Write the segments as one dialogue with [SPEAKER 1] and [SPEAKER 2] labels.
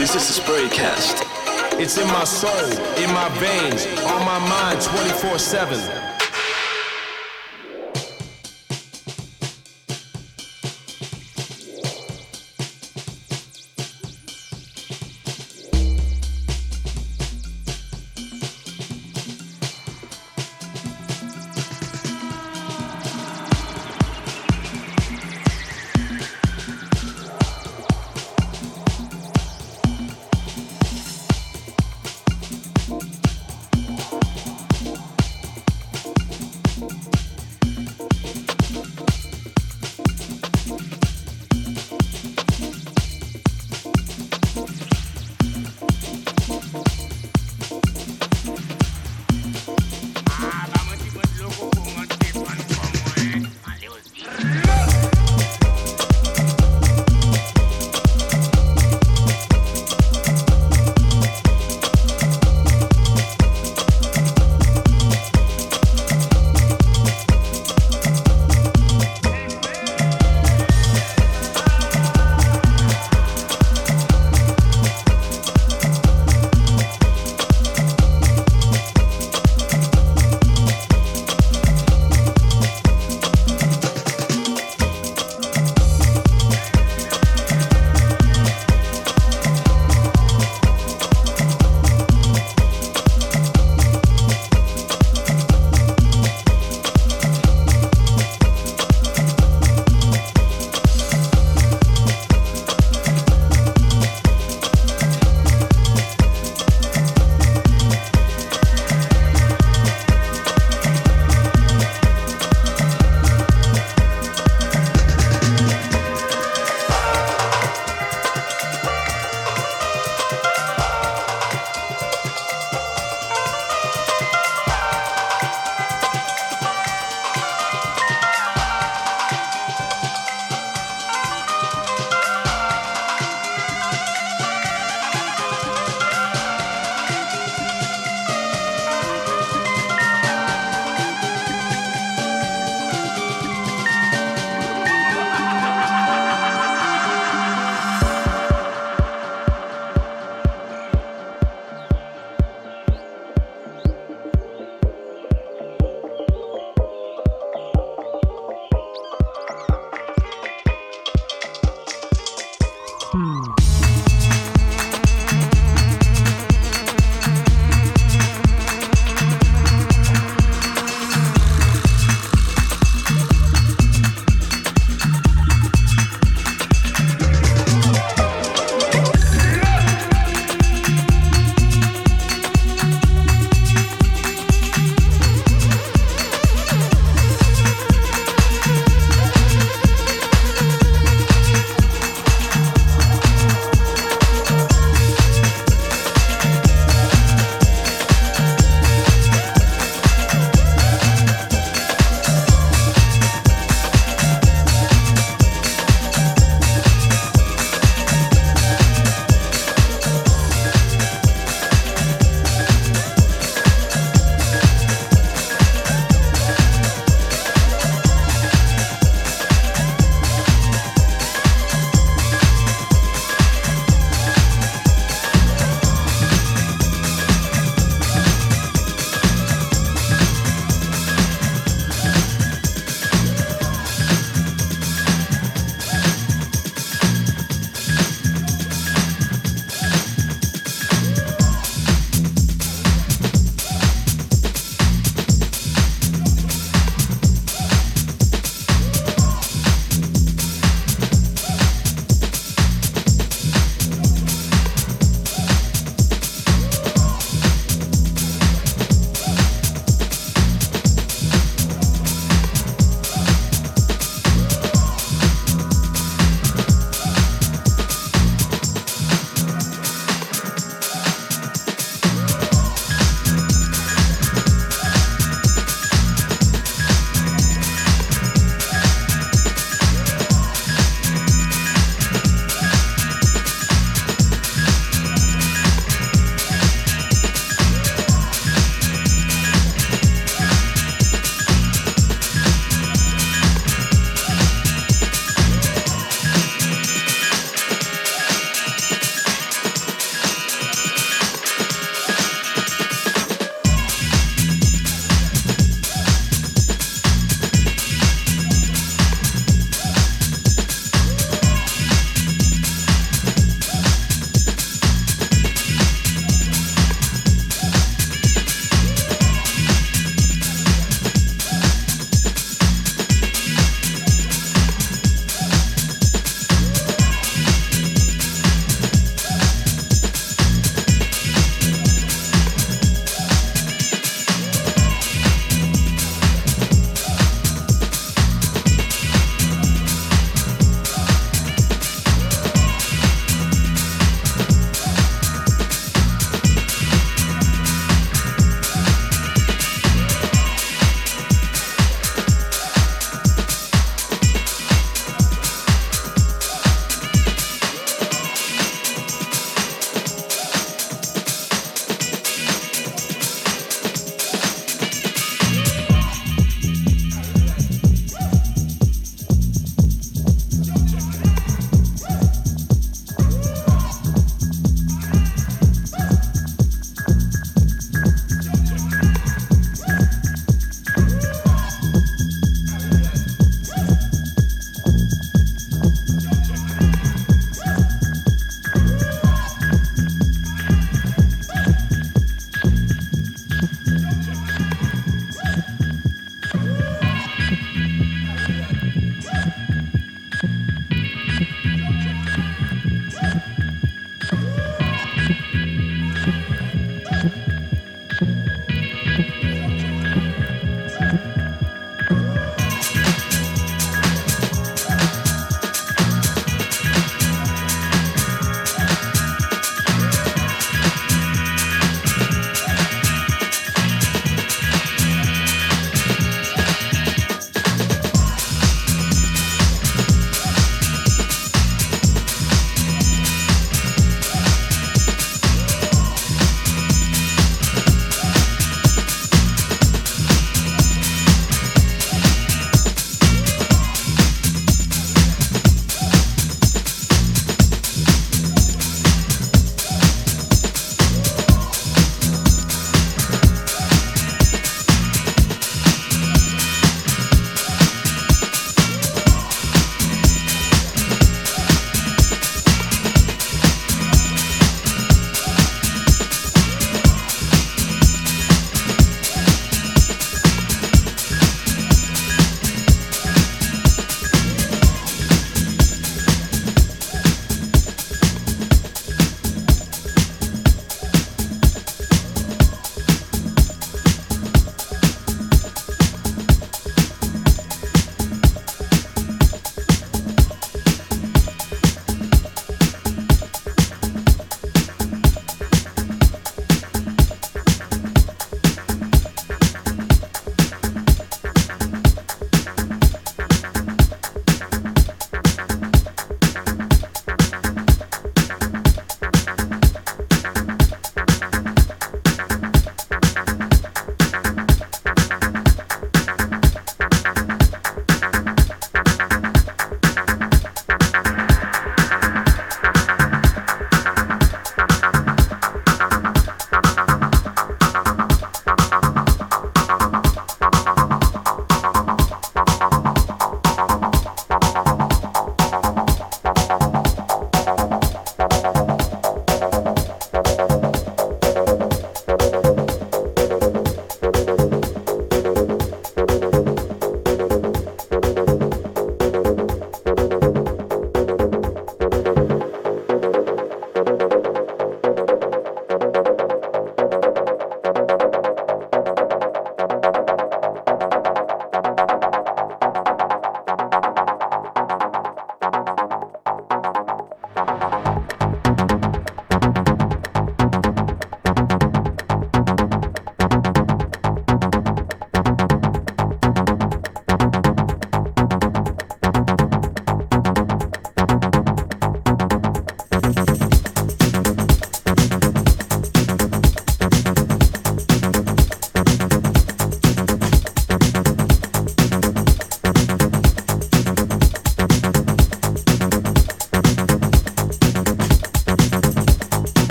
[SPEAKER 1] This is the Spraycast.
[SPEAKER 2] It's in my soul, in my veins, on my mind 24 7.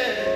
[SPEAKER 1] 예.